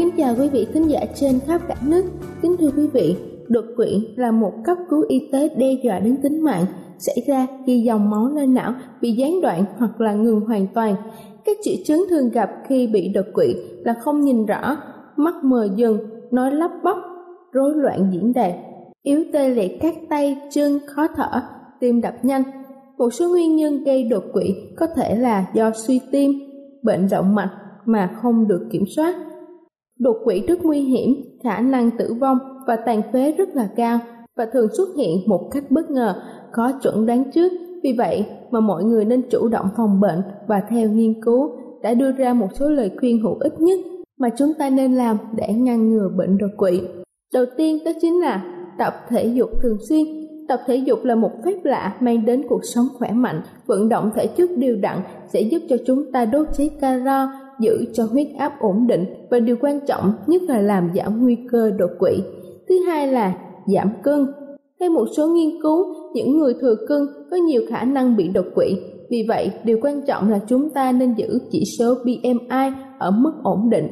Kính chào quý vị thính giả trên khắp cả nước. Kính thưa quý vị, đột quỵ là một cấp cứu y tế đe dọa đến tính mạng xảy ra khi dòng máu lên não bị gián đoạn hoặc là ngừng hoàn toàn. Các triệu chứng thường gặp khi bị đột quỵ là không nhìn rõ, mắt mờ dần, nói lắp bắp, rối loạn diễn đạt, yếu tê liệt các tay, chân, khó thở, tim đập nhanh. Một số nguyên nhân gây đột quỵ có thể là do suy tim, bệnh động mạch mà không được kiểm soát Đột quỵ rất nguy hiểm, khả năng tử vong và tàn phế rất là cao và thường xuất hiện một cách bất ngờ, khó chuẩn đoán trước. Vì vậy mà mọi người nên chủ động phòng bệnh và theo nghiên cứu đã đưa ra một số lời khuyên hữu ích nhất mà chúng ta nên làm để ngăn ngừa bệnh đột quỵ. Đầu tiên đó chính là tập thể dục thường xuyên. Tập thể dục là một phép lạ mang đến cuộc sống khỏe mạnh, vận động thể chất đều đặn sẽ giúp cho chúng ta đốt cháy calo, giữ cho huyết áp ổn định và điều quan trọng nhất là làm giảm nguy cơ đột quỵ. Thứ hai là giảm cân. Theo một số nghiên cứu, những người thừa cân có nhiều khả năng bị đột quỵ. Vì vậy, điều quan trọng là chúng ta nên giữ chỉ số BMI ở mức ổn định.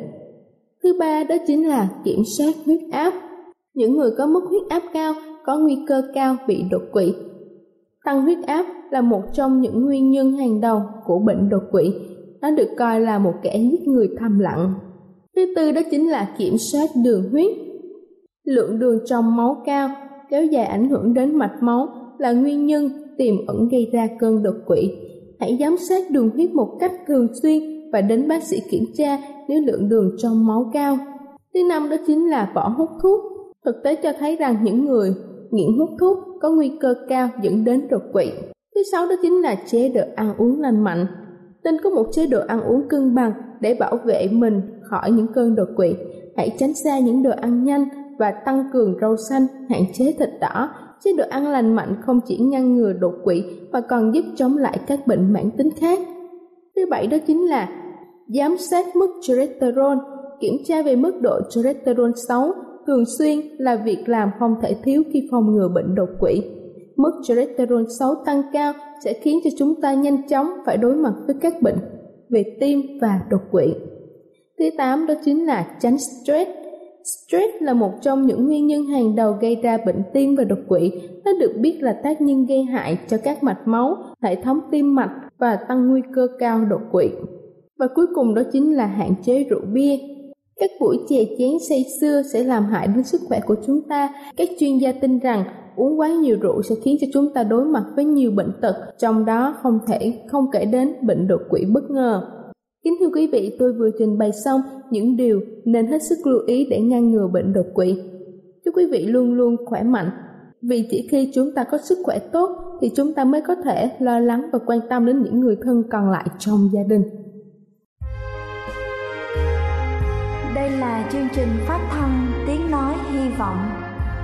Thứ ba đó chính là kiểm soát huyết áp. Những người có mức huyết áp cao có nguy cơ cao bị đột quỵ. Tăng huyết áp là một trong những nguyên nhân hàng đầu của bệnh đột quỵ nó được coi là một kẻ giết người thầm lặng. Thứ tư đó chính là kiểm soát đường huyết. Lượng đường trong máu cao, kéo dài ảnh hưởng đến mạch máu, là nguyên nhân tiềm ẩn gây ra cơn đột quỵ. Hãy giám sát đường huyết một cách thường xuyên và đến bác sĩ kiểm tra nếu lượng đường trong máu cao. Thứ năm đó chính là bỏ hút thuốc. Thực tế cho thấy rằng những người nghiện hút thuốc có nguy cơ cao dẫn đến đột quỵ. Thứ sáu đó chính là chế độ ăn uống lành mạnh nên có một chế độ ăn uống cân bằng để bảo vệ mình khỏi những cơn đột quỵ. Hãy tránh xa những đồ ăn nhanh và tăng cường rau xanh, hạn chế thịt đỏ. Chế độ ăn lành mạnh không chỉ ngăn ngừa đột quỵ mà còn giúp chống lại các bệnh mãn tính khác. Thứ bảy đó chính là giám sát mức cholesterol, kiểm tra về mức độ cholesterol xấu thường xuyên là việc làm không thể thiếu khi phòng ngừa bệnh đột quỵ. Mức cholesterol xấu tăng cao sẽ khiến cho chúng ta nhanh chóng phải đối mặt với các bệnh về tim và đột quỵ. Thứ tám đó chính là tránh stress. Stress là một trong những nguyên nhân hàng đầu gây ra bệnh tim và đột quỵ. Nó được biết là tác nhân gây hại cho các mạch máu, hệ thống tim mạch và tăng nguy cơ cao đột quỵ. Và cuối cùng đó chính là hạn chế rượu bia. Các buổi chè chén say xưa sẽ làm hại đến sức khỏe của chúng ta. Các chuyên gia tin rằng uống quá nhiều rượu sẽ khiến cho chúng ta đối mặt với nhiều bệnh tật, trong đó không thể không kể đến bệnh đột quỵ bất ngờ. Kính thưa quý vị, tôi vừa trình bày xong những điều nên hết sức lưu ý để ngăn ngừa bệnh đột quỵ. Chúc quý vị luôn luôn khỏe mạnh, vì chỉ khi chúng ta có sức khỏe tốt thì chúng ta mới có thể lo lắng và quan tâm đến những người thân còn lại trong gia đình. Đây là chương trình phát thanh Tiếng Nói Hy Vọng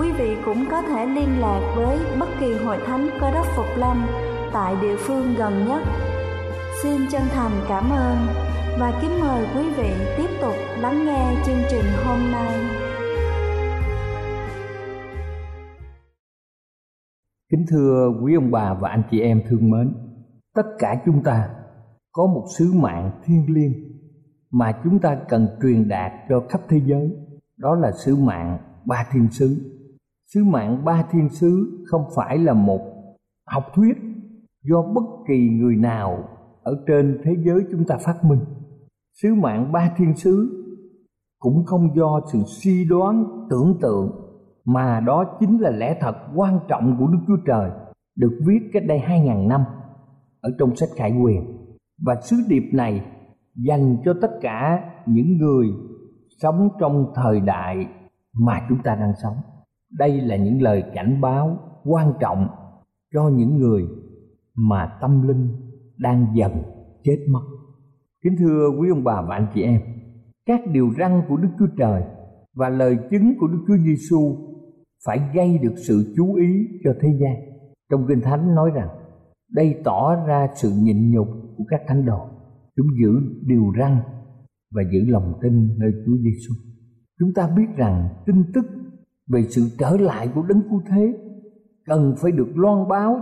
quý vị cũng có thể liên lạc với bất kỳ hội thánh Cơ đốc Phục Lâm tại địa phương gần nhất. Xin chân thành cảm ơn và kính mời quý vị tiếp tục lắng nghe chương trình hôm nay. Kính thưa quý ông bà và anh chị em thương mến, tất cả chúng ta có một sứ mạng thiêng liêng mà chúng ta cần truyền đạt cho khắp thế giới, đó là sứ mạng ba thiên sứ. Sứ mạng ba thiên sứ không phải là một học thuyết do bất kỳ người nào ở trên thế giới chúng ta phát minh. Sứ mạng ba thiên sứ cũng không do sự suy đoán, tưởng tượng, mà đó chính là lẽ thật quan trọng của Đức Chúa Trời, được viết cách đây hai ngàn năm ở trong sách Khải Quyền và sứ điệp này dành cho tất cả những người sống trong thời đại mà chúng ta đang sống đây là những lời cảnh báo quan trọng cho những người mà tâm linh đang dần chết mất. Kính thưa quý ông bà và anh chị em, các điều răn của đức chúa trời và lời chứng của đức chúa giêsu phải gây được sự chú ý cho thế gian. Trong kinh thánh nói rằng, đây tỏ ra sự nhịn nhục của các thánh đồ. Chúng giữ điều răn và giữ lòng tin nơi Chúa Giêsu. Chúng ta biết rằng tin tức về sự trở lại của đấng cứu thế cần phải được loan báo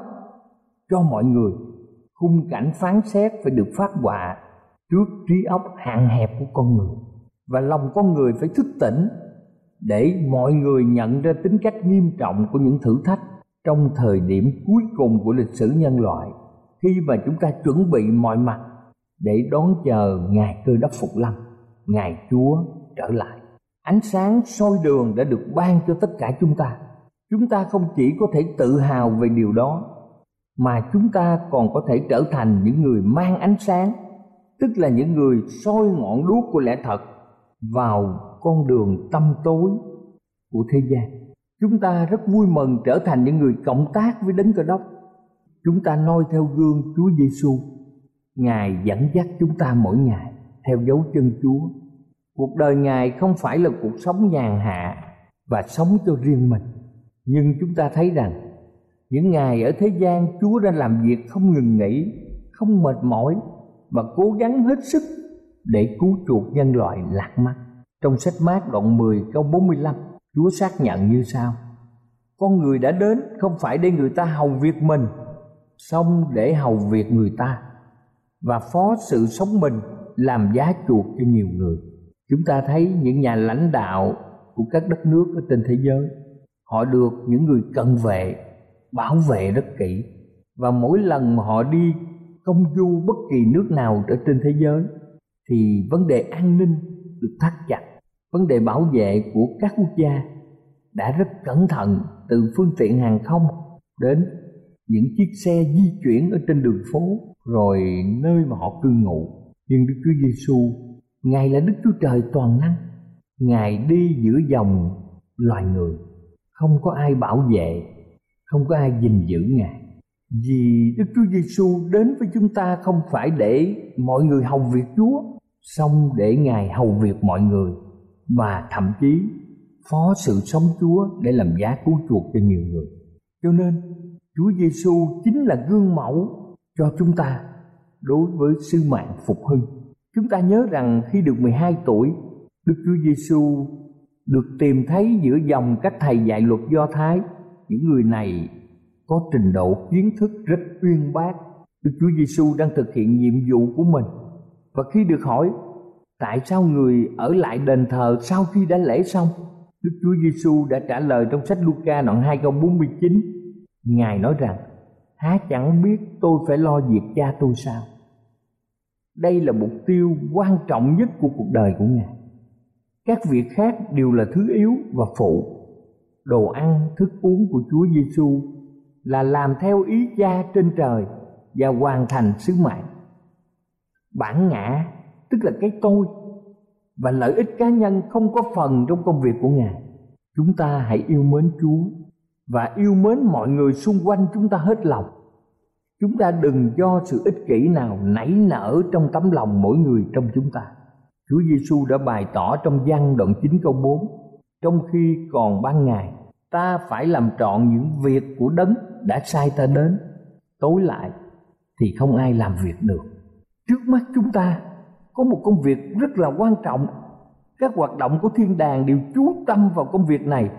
cho mọi người. Khung cảnh phán xét phải được phát họa trước trí óc hạn hẹp của con người. Và lòng con người phải thức tỉnh để mọi người nhận ra tính cách nghiêm trọng của những thử thách trong thời điểm cuối cùng của lịch sử nhân loại. Khi mà chúng ta chuẩn bị mọi mặt để đón chờ ngày cơ đốc phục lâm ngày chúa trở lại ánh sáng soi đường đã được ban cho tất cả chúng ta. Chúng ta không chỉ có thể tự hào về điều đó, mà chúng ta còn có thể trở thành những người mang ánh sáng, tức là những người soi ngọn đuốc của lẽ thật vào con đường tâm tối của thế gian. Chúng ta rất vui mừng trở thành những người cộng tác với đấng cơ đốc. Chúng ta noi theo gương chúa giêsu ngài dẫn dắt chúng ta mỗi ngày theo dấu chân chúa cuộc đời ngài không phải là cuộc sống nhàn hạ và sống cho riêng mình. Nhưng chúng ta thấy rằng, những ngày ở thế gian chúa đã làm việc không ngừng nghỉ, không mệt mỏi và cố gắng hết sức để cứu chuộc nhân loại lạc mắt. Trong sách mát đoạn 10 câu 45 Chúa xác nhận như sau. Con người đã đến không phải để người ta hầu việc mình, Xong để hầu việc người ta và phó sự sống mình làm giá chuộc cho nhiều người chúng ta thấy những nhà lãnh đạo của các đất nước ở trên thế giới, họ được những người cận vệ, bảo vệ rất kỹ. Và mỗi lần mà họ đi công du bất kỳ nước nào ở trên thế giới, thì vấn đề an ninh được thắt chặt. Vấn đề bảo vệ của các quốc gia đã rất cẩn thận từ phương tiện hàng không đến những chiếc xe di chuyển ở trên đường phố, rồi nơi mà họ cư ngụ. Nhưng Đức Chúa Giêsu Ngài là Đức Chúa Trời toàn năng Ngài đi giữa dòng loài người không có ai bảo vệ, không có ai gìn giữ Ngài vì Đức Chúa Giêsu đến với chúng ta không phải để mọi người hầu việc Chúa, xong để Ngài hầu việc mọi người và thậm chí phó sự sống Chúa để làm giá cứu chuộc cho nhiều người. Cho nên, Chúa Giêsu chính là gương mẫu cho chúng ta đối với sứ mạng phục hưng. Chúng ta nhớ rằng khi được 12 tuổi, Đức Chúa Giêsu được tìm thấy giữa dòng các thầy dạy luật Do Thái. Những người này có trình độ kiến thức rất uyên bác. Đức Chúa Giêsu đang thực hiện nhiệm vụ của mình. Và khi được hỏi tại sao người ở lại đền thờ sau khi đã lễ xong, Đức Chúa Giêsu đã trả lời trong sách Luca đoạn 2 câu 49. Ngài nói rằng há chẳng biết tôi phải lo việc cha tôi sao đây là mục tiêu quan trọng nhất của cuộc đời của ngài. Các việc khác đều là thứ yếu và phụ. Đồ ăn, thức uống của chúa giêsu là làm theo ý cha trên trời và hoàn thành sứ mạng bản ngã, tức là cái tôi và lợi ích cá nhân không có phần trong công việc của ngài. Chúng ta hãy yêu mến chúa và yêu mến mọi người xung quanh chúng ta hết lòng chúng ta đừng cho sự ích kỷ nào nảy nở trong tấm lòng mỗi người trong chúng ta. Chúa Giêsu đã bày tỏ trong văn đoạn 9 câu 4 Trong khi còn ban ngày, Ta phải làm trọn những việc của đấng đã sai ta đến. Tối lại thì không ai làm việc được. Trước mắt chúng ta có một công việc rất là quan trọng. Các hoạt động của thiên đàng đều chú tâm vào công việc này.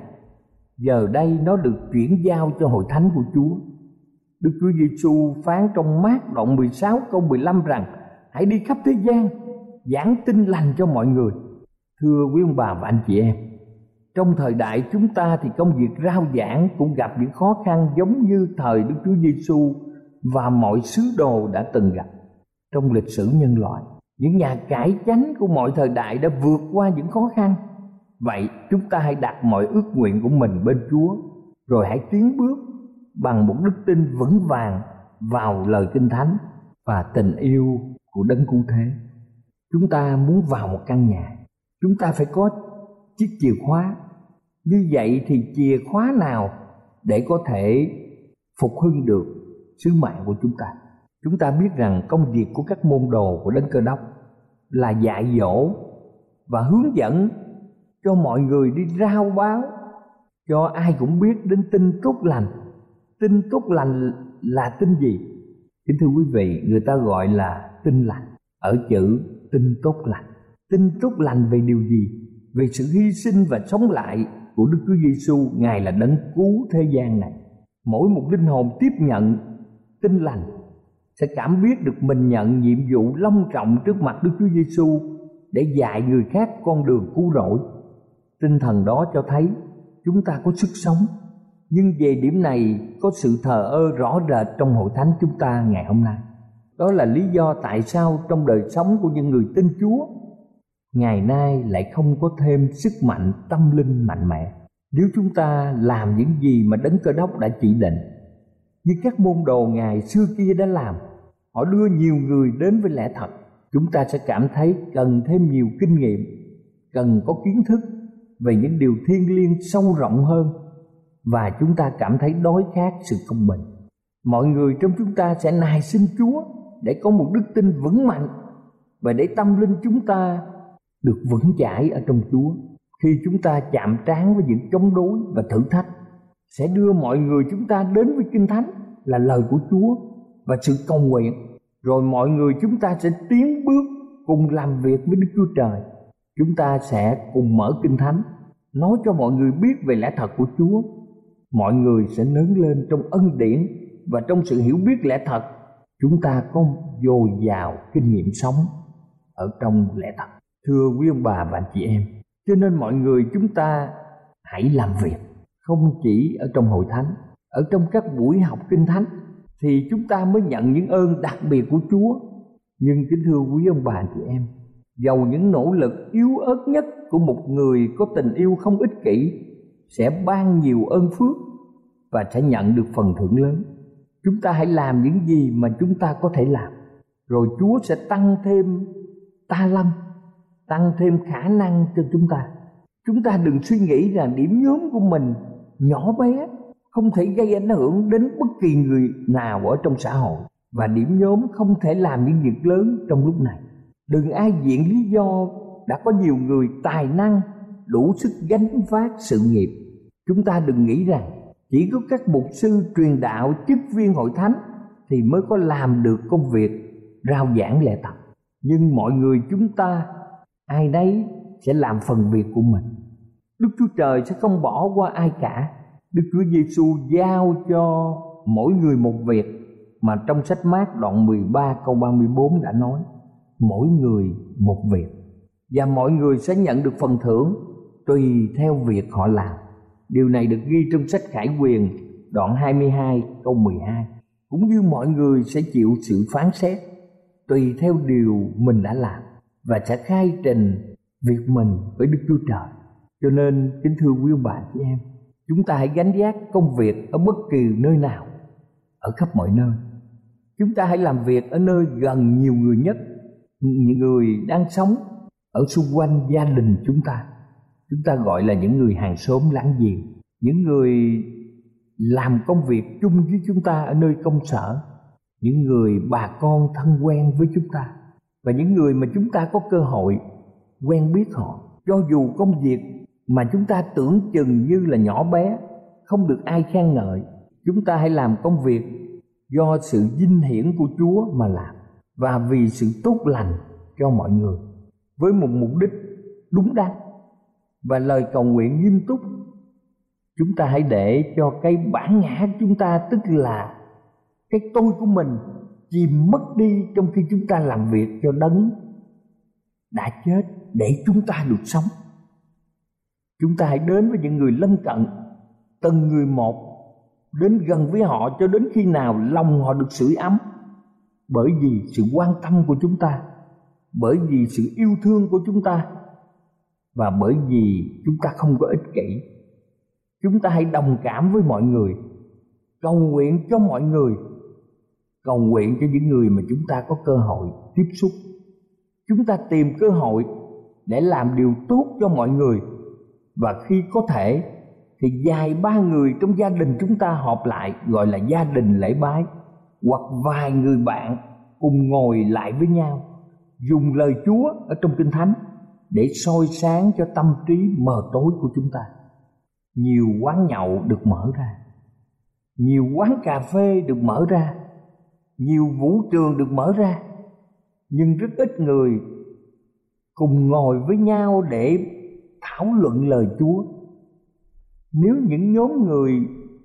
Giờ đây nó được chuyển giao cho hội thánh của Chúa. Đức Chúa Giêsu phán trong mát đoạn 16 câu 15 rằng, Hãy đi khắp thế gian, giảng tin lành cho mọi người thưa quý ông bà và anh chị em, trong thời đại chúng ta thì công việc rao giảng cũng gặp những khó khăn giống như thời Đức Chúa Giêsu và mọi sứ đồ đã từng gặp trong lịch sử nhân loại. Những nhà cải chánh của mọi thời đại đã vượt qua những khó khăn. Vậy chúng ta hãy đặt mọi ước nguyện của mình bên Chúa, rồi hãy tiến bước bằng một đức tin vững vàng vào lời Kinh Thánh và tình yêu của Đấng Cứu Thế. Chúng ta muốn vào một căn nhà, chúng ta phải có chiếc chìa khóa. Như vậy thì chìa khóa nào để có thể phục hưng được sứ mạng của chúng ta? Chúng ta biết rằng công việc của các môn đồ của đấng cơ đốc là dạy dỗ và hướng dẫn cho mọi người đi rao báo, cho ai cũng biết đến tin tốt lành tin tốt lành là tin gì? Kính thưa quý vị, người ta gọi là tin lành. Ở chữ tin tốt lành. Tin tốt lành về điều gì? Về sự hy sinh và sống lại của Đức Chúa Giêsu, ngài là đấng cứu thế gian này. Mỗi một linh hồn tiếp nhận tin lành sẽ cảm biết được mình nhận nhiệm vụ long trọng trước mặt Đức Chúa Giêsu để dạy người khác con đường cứu rỗi. Tinh thần đó cho thấy chúng ta có sức sống nhưng về điểm này có sự thờ ơ rõ rệt trong hội thánh chúng ta ngày hôm nay đó là lý do tại sao trong đời sống của những người tin Chúa ngày nay lại không có thêm sức mạnh tâm linh mạnh mẽ. Nếu chúng ta làm những gì mà đấng cơ đốc đã chỉ định, như các môn đồ ngày xưa kia đã làm, họ đưa nhiều người đến với lẽ thật, chúng ta sẽ cảm thấy cần thêm nhiều kinh nghiệm, cần có kiến thức về những điều thiêng liêng sâu rộng hơn và chúng ta cảm thấy đói khát sự công bình. Mọi người trong chúng ta sẽ nài xin Chúa để có một đức tin vững mạnh và để tâm linh chúng ta được vững chãi ở trong Chúa. Khi chúng ta chạm trán với những chống đối và thử thách, sẽ đưa mọi người chúng ta đến với Kinh Thánh là lời của Chúa và sự cầu nguyện. Rồi mọi người chúng ta sẽ tiến bước cùng làm việc với Đức Chúa Trời. Chúng ta sẽ cùng mở Kinh Thánh, nói cho mọi người biết về lẽ thật của Chúa. Mọi người sẽ lớn lên trong ân điển và trong sự hiểu biết lẽ thật chúng ta có dồi dào kinh nghiệm sống ở trong lẽ thật thưa quý ông bà và anh chị em cho nên mọi người chúng ta hãy làm việc không chỉ ở trong hội thánh ở trong các buổi học kinh thánh thì chúng ta mới nhận những ơn đặc biệt của Chúa. Nhưng kính thưa quý ông bà chị em, dầu những nỗ lực yếu ớt nhất của một người có tình yêu không ích kỷ sẽ ban nhiều ơn phước và sẽ nhận được phần thưởng lớn. Chúng ta hãy làm những gì mà chúng ta có thể làm. Rồi chúa sẽ tăng thêm ta lâm tăng thêm khả năng cho chúng ta. Chúng ta đừng suy nghĩ rằng điểm nhóm của mình nhỏ bé, không thể gây ảnh hưởng đến bất kỳ người nào ở trong xã hội. Và điểm nhóm không thể làm những việc lớn trong lúc này. Đừng ai diện lý do đã có nhiều người tài năng đủ sức gánh vác sự nghiệp. Chúng ta đừng nghĩ rằng chỉ có các mục sư truyền đạo chức viên hội thánh thì mới có làm được công việc rao giảng lệ tập. Nhưng mọi người chúng ta, ai nấy sẽ làm phần việc của mình. Đức chúa trời sẽ không bỏ qua ai cả. Đức chúa giêsu giao cho mỗi người một việc mà trong sách mát đoạn 13 câu 34 đã nói. Mỗi người một việc. Và mọi người sẽ nhận được phần thưởng tùy theo việc họ làm. Điều này được ghi trong sách Khải Quyền, đoạn 22 câu 12 Cũng như mọi người sẽ chịu sự phán xét, Tùy theo điều mình đã làm Và sẽ khai trình việc mình với Đức Chúa Trời. Cho nên, kính thưa quý ông bà chị em, Chúng ta hãy gánh giác công việc ở bất kỳ nơi nào, ở khắp mọi nơi. Chúng ta hãy làm việc ở nơi gần nhiều người nhất, những người đang sống ở xung quanh gia đình chúng ta chúng ta gọi là những người hàng xóm láng giềng, những người làm công việc chung với chúng ta ở nơi công sở, những người bà con thân quen với chúng ta. Và những người mà chúng ta có cơ hội quen biết họ. Cho dù công việc mà chúng ta tưởng chừng như là nhỏ bé, không được ai khen ngợi, chúng ta hãy làm công việc do sự vinh hiển của chúa mà làm và vì sự tốt lành cho mọi người với một mục đích đúng đắn và lời cầu nguyện nghiêm túc. Chúng ta hãy để cho cái bản ngã chúng ta, tức là cái tôi của mình chìm mất đi trong khi chúng ta làm việc cho đấng đã chết để chúng ta được sống. Chúng ta hãy đến với những người lân cận, từng người một, đến gần với họ cho đến khi nào lòng họ được sưởi ấm. Bởi vì sự quan tâm của chúng ta, bởi vì sự yêu thương của chúng ta và bởi vì chúng ta không có ích kỷ, chúng ta hãy đồng cảm với mọi người, cầu nguyện cho mọi người, cầu nguyện cho những người mà chúng ta có cơ hội tiếp xúc. Chúng ta tìm cơ hội để làm điều tốt cho mọi người. Và khi có thể, thì vài ba người trong gia đình chúng ta họp lại, gọi là gia đình lễ bái, hoặc vài người bạn cùng ngồi lại với nhau, dùng lời Chúa ở trong Kinh Thánh để soi sáng cho tâm trí mờ tối của chúng ta. Nhiều quán nhậu được mở ra, nhiều quán cà phê được mở ra, nhiều vũ trường được mở ra, nhưng rất ít người cùng ngồi với nhau để thảo luận lời Chúa. Nếu những nhóm người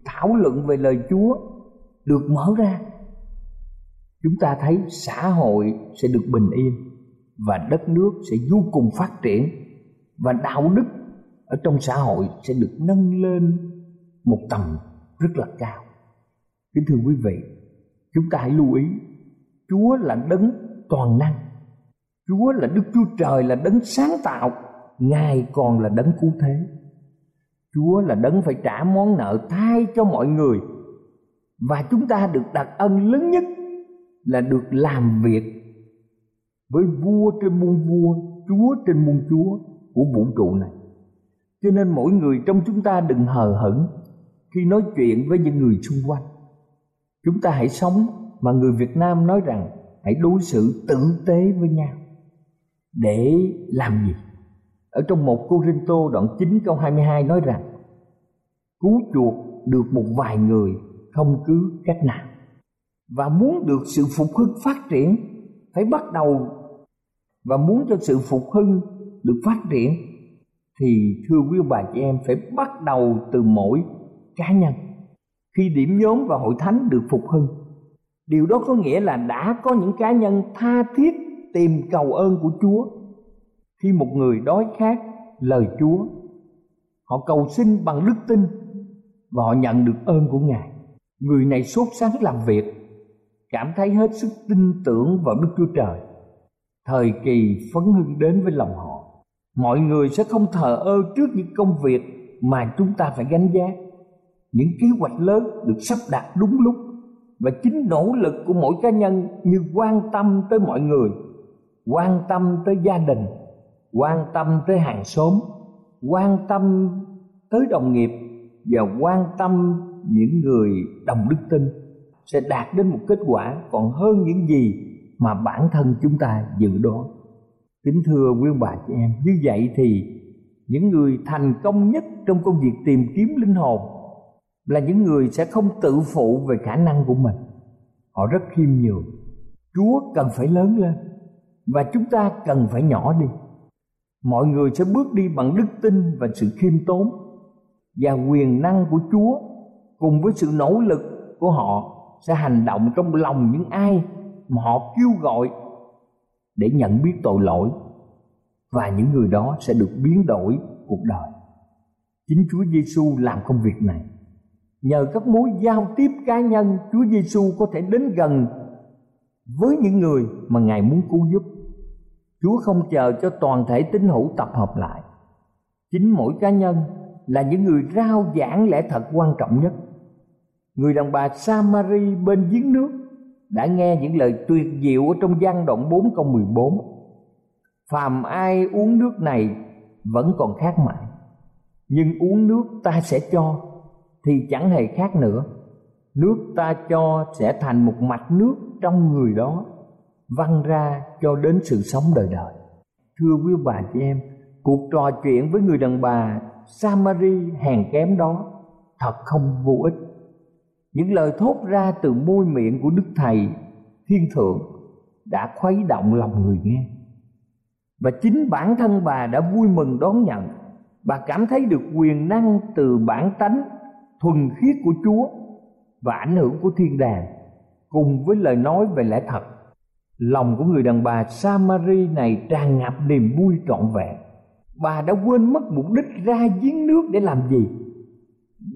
thảo luận về lời Chúa được mở ra, chúng ta thấy xã hội sẽ được bình yên và đất nước sẽ vô cùng phát triển và đạo đức ở trong xã hội sẽ được nâng lên một tầm rất là cao. Kính thưa quý vị, chúng ta hãy lưu ý, Chúa là đấng toàn năng. Chúa là Đức Chúa Trời là đấng sáng tạo, Ngài còn là đấng cứu thế. Chúa là đấng phải trả món nợ thay cho mọi người và chúng ta được đặt ân lớn nhất là được làm việc với vua trên muôn vua, chúa trên muôn chúa của vũ trụ này. Cho nên mỗi người trong chúng ta đừng hờ hững khi nói chuyện với những người xung quanh. Chúng ta hãy sống mà người Việt Nam nói rằng hãy đối xử tử tế với nhau. Để làm gì? Ở trong một Cô Rinh Tô đoạn 9 câu 22 nói rằng Cứu chuộc được một vài người không cứ cách nào Và muốn được sự phục hưng phát triển Phải bắt đầu và muốn cho sự phục hưng được phát triển, thì thưa quý bà chị em, phải bắt đầu từ mỗi cá nhân. Khi điểm nhóm và hội thánh được phục hưng, điều đó có nghĩa là đã có những cá nhân tha thiết tìm cầu ơn của chúa. Khi một người đói khát lời chúa, họ cầu xin bằng đức tin và họ nhận được ơn của ngài. Người này sốt sáng làm việc, cảm thấy hết sức tin tưởng vào đức chúa trời thời kỳ phấn hưng đến với lòng họ. Mọi người sẽ không thờ ơ trước những công việc mà chúng ta phải gánh vác, những kế hoạch lớn được sắp đặt đúng lúc và chính nỗ lực của mỗi cá nhân như quan tâm tới mọi người quan tâm tới gia đình quan tâm tới hàng xóm quan tâm tới đồng nghiệp và quan tâm những người đồng đức tin sẽ đạt đến một kết quả còn hơn những gì mà bản thân chúng ta dự đoán. Kính thưa quý bà chị em, như vậy thì những người thành công nhất trong công việc tìm kiếm linh hồn là những người sẽ không tự phụ về khả năng của mình. Họ rất khiêm nhường. Chúa cần phải lớn lên và chúng ta cần phải nhỏ đi. Mọi người sẽ bước đi bằng đức tin và sự khiêm tốn và quyền năng của chúa cùng với sự nỗ lực của họ sẽ hành động trong lòng những ai mà họ kêu gọi để nhận biết tội lỗi và những người đó sẽ được biến đổi cuộc đời. Chính Chúa Giêsu làm công việc này. Nhờ các mối giao tiếp cá nhân, Chúa Giêsu có thể đến gần với những người mà Ngài muốn cứu giúp. Chúa không chờ cho toàn thể tín hữu tập hợp lại. Chính mỗi cá nhân là những người rao giảng lẽ thật quan trọng nhất người đàn bà Samari bên giếng nước đã nghe những lời tuyệt diệu ở trong gian đoạn 4 câu 14 phàm ai uống nước này vẫn còn khát mãi. Nhưng uống nước ta sẽ cho, thì chẳng hề khác nữa. Nước ta cho sẽ thành một mạch nước trong người đó, văng ra cho đến sự sống đời đời. Thưa quý bà chị em, cuộc trò chuyện với người đàn bà samari hèn kém đó thật không vô ích những lời thốt ra từ môi miệng của đức thầy, thiên thượng đã khuấy động lòng người nghe. Và chính bản thân bà đã vui mừng đón nhận. Bà cảm thấy được quyền năng từ bản tánh, thuần khiết của chúa và ảnh hưởng của thiên đàng. Cùng với lời nói về lẽ thật, lòng của người đàn bà samari này tràn ngập niềm vui trọn vẹn. Bà đã quên mất mục đích ra giếng nước để làm gì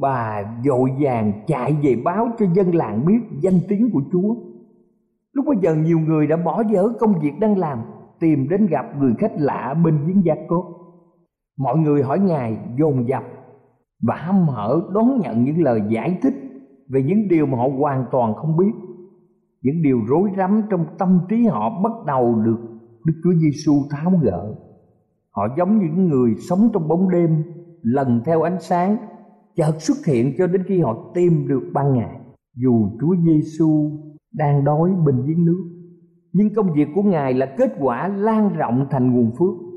bà vội vàng chạy về báo cho dân làng biết danh tiếng của chúa. Lúc bây giờ nhiều người đã bỏ dở công việc đang làm, tìm đến gặp người khách lạ bên giếng gia cốt mọi người hỏi ngài dồn dập và hăm hở đón nhận những lời giải thích về những điều mà họ hoàn toàn không biết, những điều rối rắm trong tâm trí họ bắt đầu được Đức Chúa Giêsu tháo gỡ. Họ giống những người sống trong bóng đêm, lần theo ánh sáng chợt xuất hiện cho đến khi họ tìm được ban ngày. Dù Chúa Giêsu đang đói bên giếng nước, nhưng công việc của ngài là kết quả lan rộng thành nguồn phước.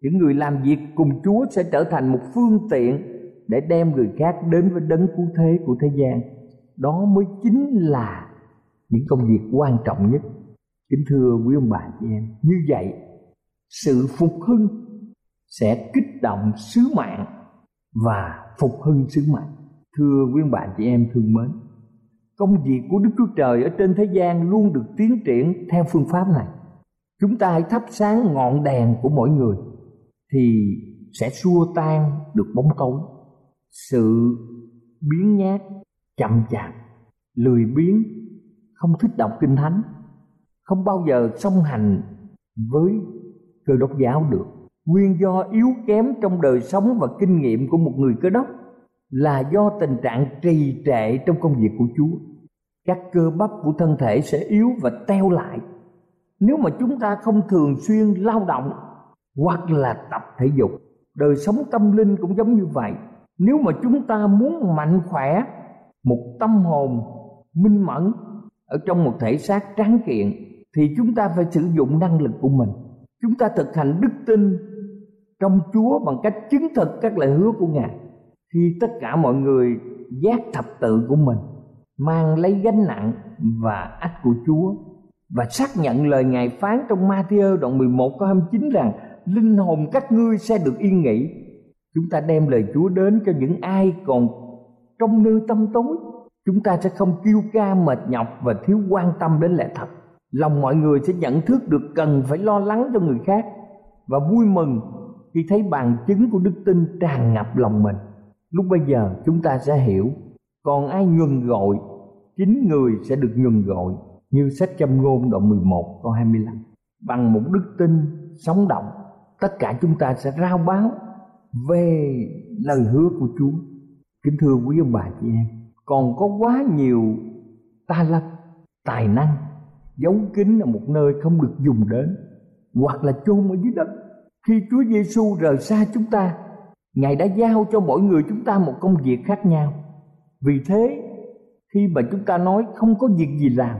Những người làm việc cùng chúa sẽ trở thành một phương tiện để đem người khác đến với đấng cứu thế của thế gian. Đó mới chính là những công việc quan trọng nhất. Kính thưa quý ông bà chị em, như vậy, sự phục hưng sẽ kích động sứ mạng và phục hưng sứ mệnh thưa quý ông chị em thương mến công việc của Đức Chúa Trời ở trên thế gian luôn được tiến triển theo phương pháp này. Chúng ta hãy thắp sáng ngọn đèn của mỗi người thì sẽ xua tan được bóng tối. Sự biến nhát, chậm chạp, lười biếng, không thích đọc kinh thánh, không bao giờ song hành với cơ đốc giáo được. Nguyên do yếu kém trong đời sống và kinh nghiệm của một người cơ đốc là do tình trạng trì trệ trong công việc của Chúa. Các cơ bắp của thân thể sẽ yếu và teo lại nếu mà chúng ta không thường xuyên lao động hoặc là tập thể dục. Đời sống tâm linh cũng giống như vậy. Nếu mà chúng ta muốn mạnh khỏe, một tâm hồn minh mẫn ở trong một thể xác tráng kiện thì chúng ta phải sử dụng năng lực của mình. Chúng ta thực hành đức tin trong Chúa bằng cách chứng thực các lời hứa của Ngài, khi tất cả mọi người giác thập tự của mình, mang lấy gánh nặng và ách của Chúa, và xác nhận lời Ngài phán trong Matthew đoạn 11 câu 29 rằng, linh hồn các ngươi sẽ được yên nghỉ. Chúng ta đem lời Chúa đến cho những ai còn trong nơi tâm tối. Chúng ta sẽ không kêu ca mệt nhọc và thiếu quan tâm đến lẽ thật. Lòng mọi người sẽ nhận thức được cần phải lo lắng cho người khác, và vui mừng khi thấy bằng chứng của đức tin tràn ngập lòng mình lúc bây giờ chúng ta sẽ hiểu. Còn ai nhuần gọi chính người sẽ được nhuần gọi như sách châm ngôn đoạn 11 câu 25 bằng một đức tin sống động tất cả chúng ta sẽ rao báo về lời hứa của Chúa. Kính thưa quý ông bà chị em còn có quá nhiều ta lập, tài năng giấu kín ở một nơi không được dùng đến hoặc là chôn ở dưới đất khi Chúa Giêsu rời xa chúng ta Ngài đã giao cho mỗi người chúng ta một công việc khác nhau. Vì thế khi mà chúng ta nói không có việc gì làm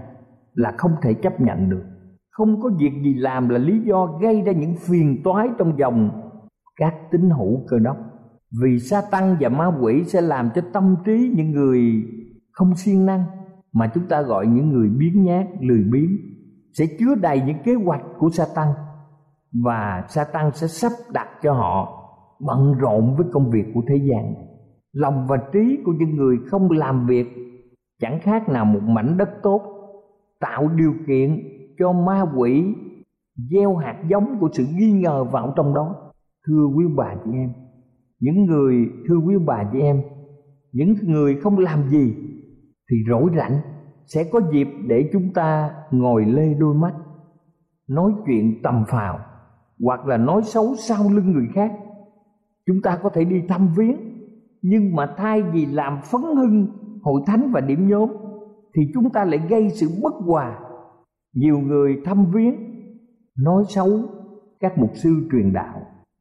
Là không thể chấp nhận được. Không có việc gì làm là lý do gây ra những phiền toái trong dòng các tín hữu cơ đốc. Vì sa tăng và ma quỷ sẽ làm cho tâm trí những người không siêng năng Mà chúng ta gọi những người biến nhát, lười biếng Sẽ chứa đầy những kế hoạch của sa tăng và sa tăng sẽ sắp đặt cho họ bận rộn với công việc của thế gian. Lòng và trí của những người không làm việc, chẳng khác nào một mảnh đất tốt, tạo điều kiện cho ma quỷ gieo hạt giống của sự nghi ngờ vào trong đó. Thưa quý bà chị em, những người, thưa quý bà chị em, những người không làm gì thì rỗi rảnh, sẽ có dịp để chúng ta ngồi lê đôi mắt, nói chuyện tầm phào hoặc là nói xấu sau lưng người khác. Chúng ta có thể đi thăm viếng, nhưng mà thay vì làm phấn hưng hội thánh và điểm nhóm, thì chúng ta lại gây sự bất hòa. Nhiều người thăm viếng, nói xấu các mục sư truyền đạo,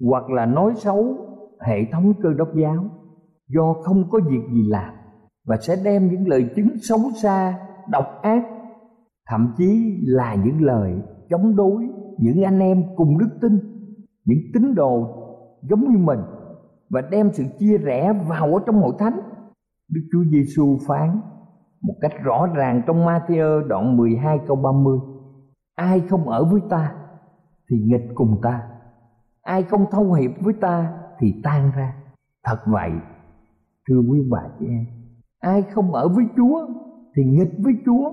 hoặc là nói xấu hệ thống cơ đốc giáo, do không có việc gì làm, và sẽ đem những lời chứng xấu xa, độc ác, thậm chí là những lời chống đối những anh em cùng đức tin, những tín đồ giống như mình, và đem sự chia rẽ vào ở trong hội thánh. Đức Chúa Giêsu phán một cách rõ ràng trong Matthew đoạn 12 câu 30 ai không ở với ta thì nghịch cùng ta, ai không thâu hiệp với ta thì tan ra. Thật vậy, thưa quý bà chị em, ai không ở với chúa thì nghịch với chúa,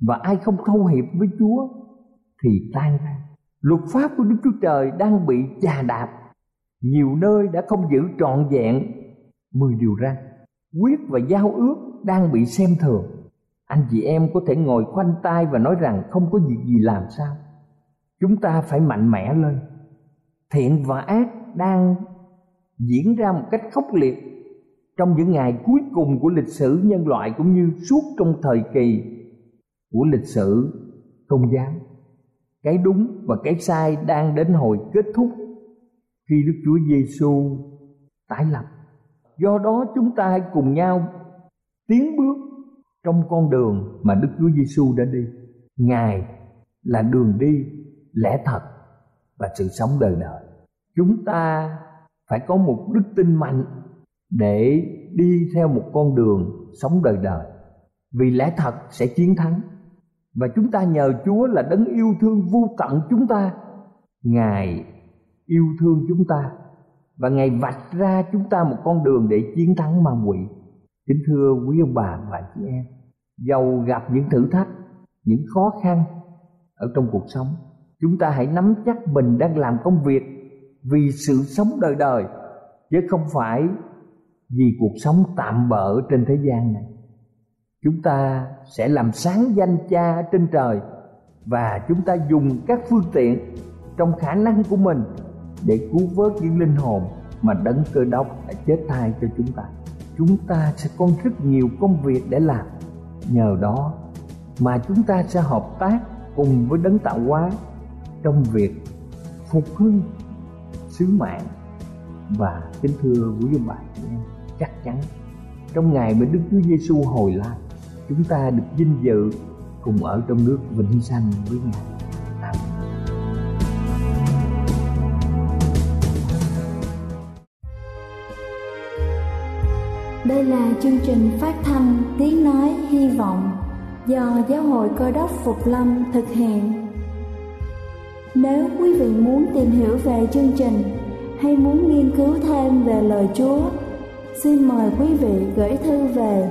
và ai không thâu hiệp với chúa thì tan ra luật pháp của đức chúa trời đang bị chà đạp. Nhiều nơi đã không giữ trọn vẹn mười điều răn. Quyết và giao ước đang bị xem thường. Anh chị em có thể ngồi khoanh tay và nói rằng không có việc gì làm sao. Chúng ta phải mạnh mẽ lên. Thiện và ác đang diễn ra một cách khốc liệt. Trong những ngày cuối cùng của lịch sử nhân loại cũng như suốt trong thời kỳ của lịch sử công giáo cái đúng và cái sai đang đến hồi kết thúc khi Đức Chúa Giêsu tái lập. Do đó chúng ta hãy cùng nhau tiến bước trong con đường mà Đức Chúa Giêsu đã đi. Ngài là đường đi, lẽ thật và sự sống đời đời. Chúng ta phải có một đức tin mạnh để đi theo một con đường sống đời đời. Vì lẽ thật sẽ chiến thắng và chúng ta nhờ Chúa là đấng yêu thương vô tận chúng ta. Ngài yêu thương chúng ta và Ngài vạch ra chúng ta một con đường để chiến thắng ma quỷ. Kính thưa quý ông bà và chị em, dầu gặp những thử thách, những khó khăn ở trong cuộc sống, chúng ta hãy nắm chắc mình đang làm công việc vì sự sống đời đời chứ không phải vì cuộc sống tạm bỡ trên thế gian này chúng ta sẽ làm sáng danh cha trên trời và chúng ta dùng các phương tiện trong khả năng của mình để cứu vớt những linh hồn mà đấng cơ đốc đã chết thai cho chúng ta. Chúng ta sẽ có rất nhiều công việc để làm. Nhờ đó mà chúng ta sẽ hợp tác cùng với đấng tạo hóa trong việc phục hưng sứ mạng và kính thưa quý ông bà chắc chắn trong ngày mà Đức Chúa Giêsu hồi lại chúng ta được vinh dự cùng ở trong nước vĩnh sanh với Ngài. Đây là chương trình phát thanh Tiếng Nói Hy Vọng do Giáo hội Cơ đốc Phục Lâm thực hiện. Nếu quý vị muốn tìm hiểu về chương trình hay muốn nghiên cứu thêm về lời Chúa, xin mời quý vị gửi thư về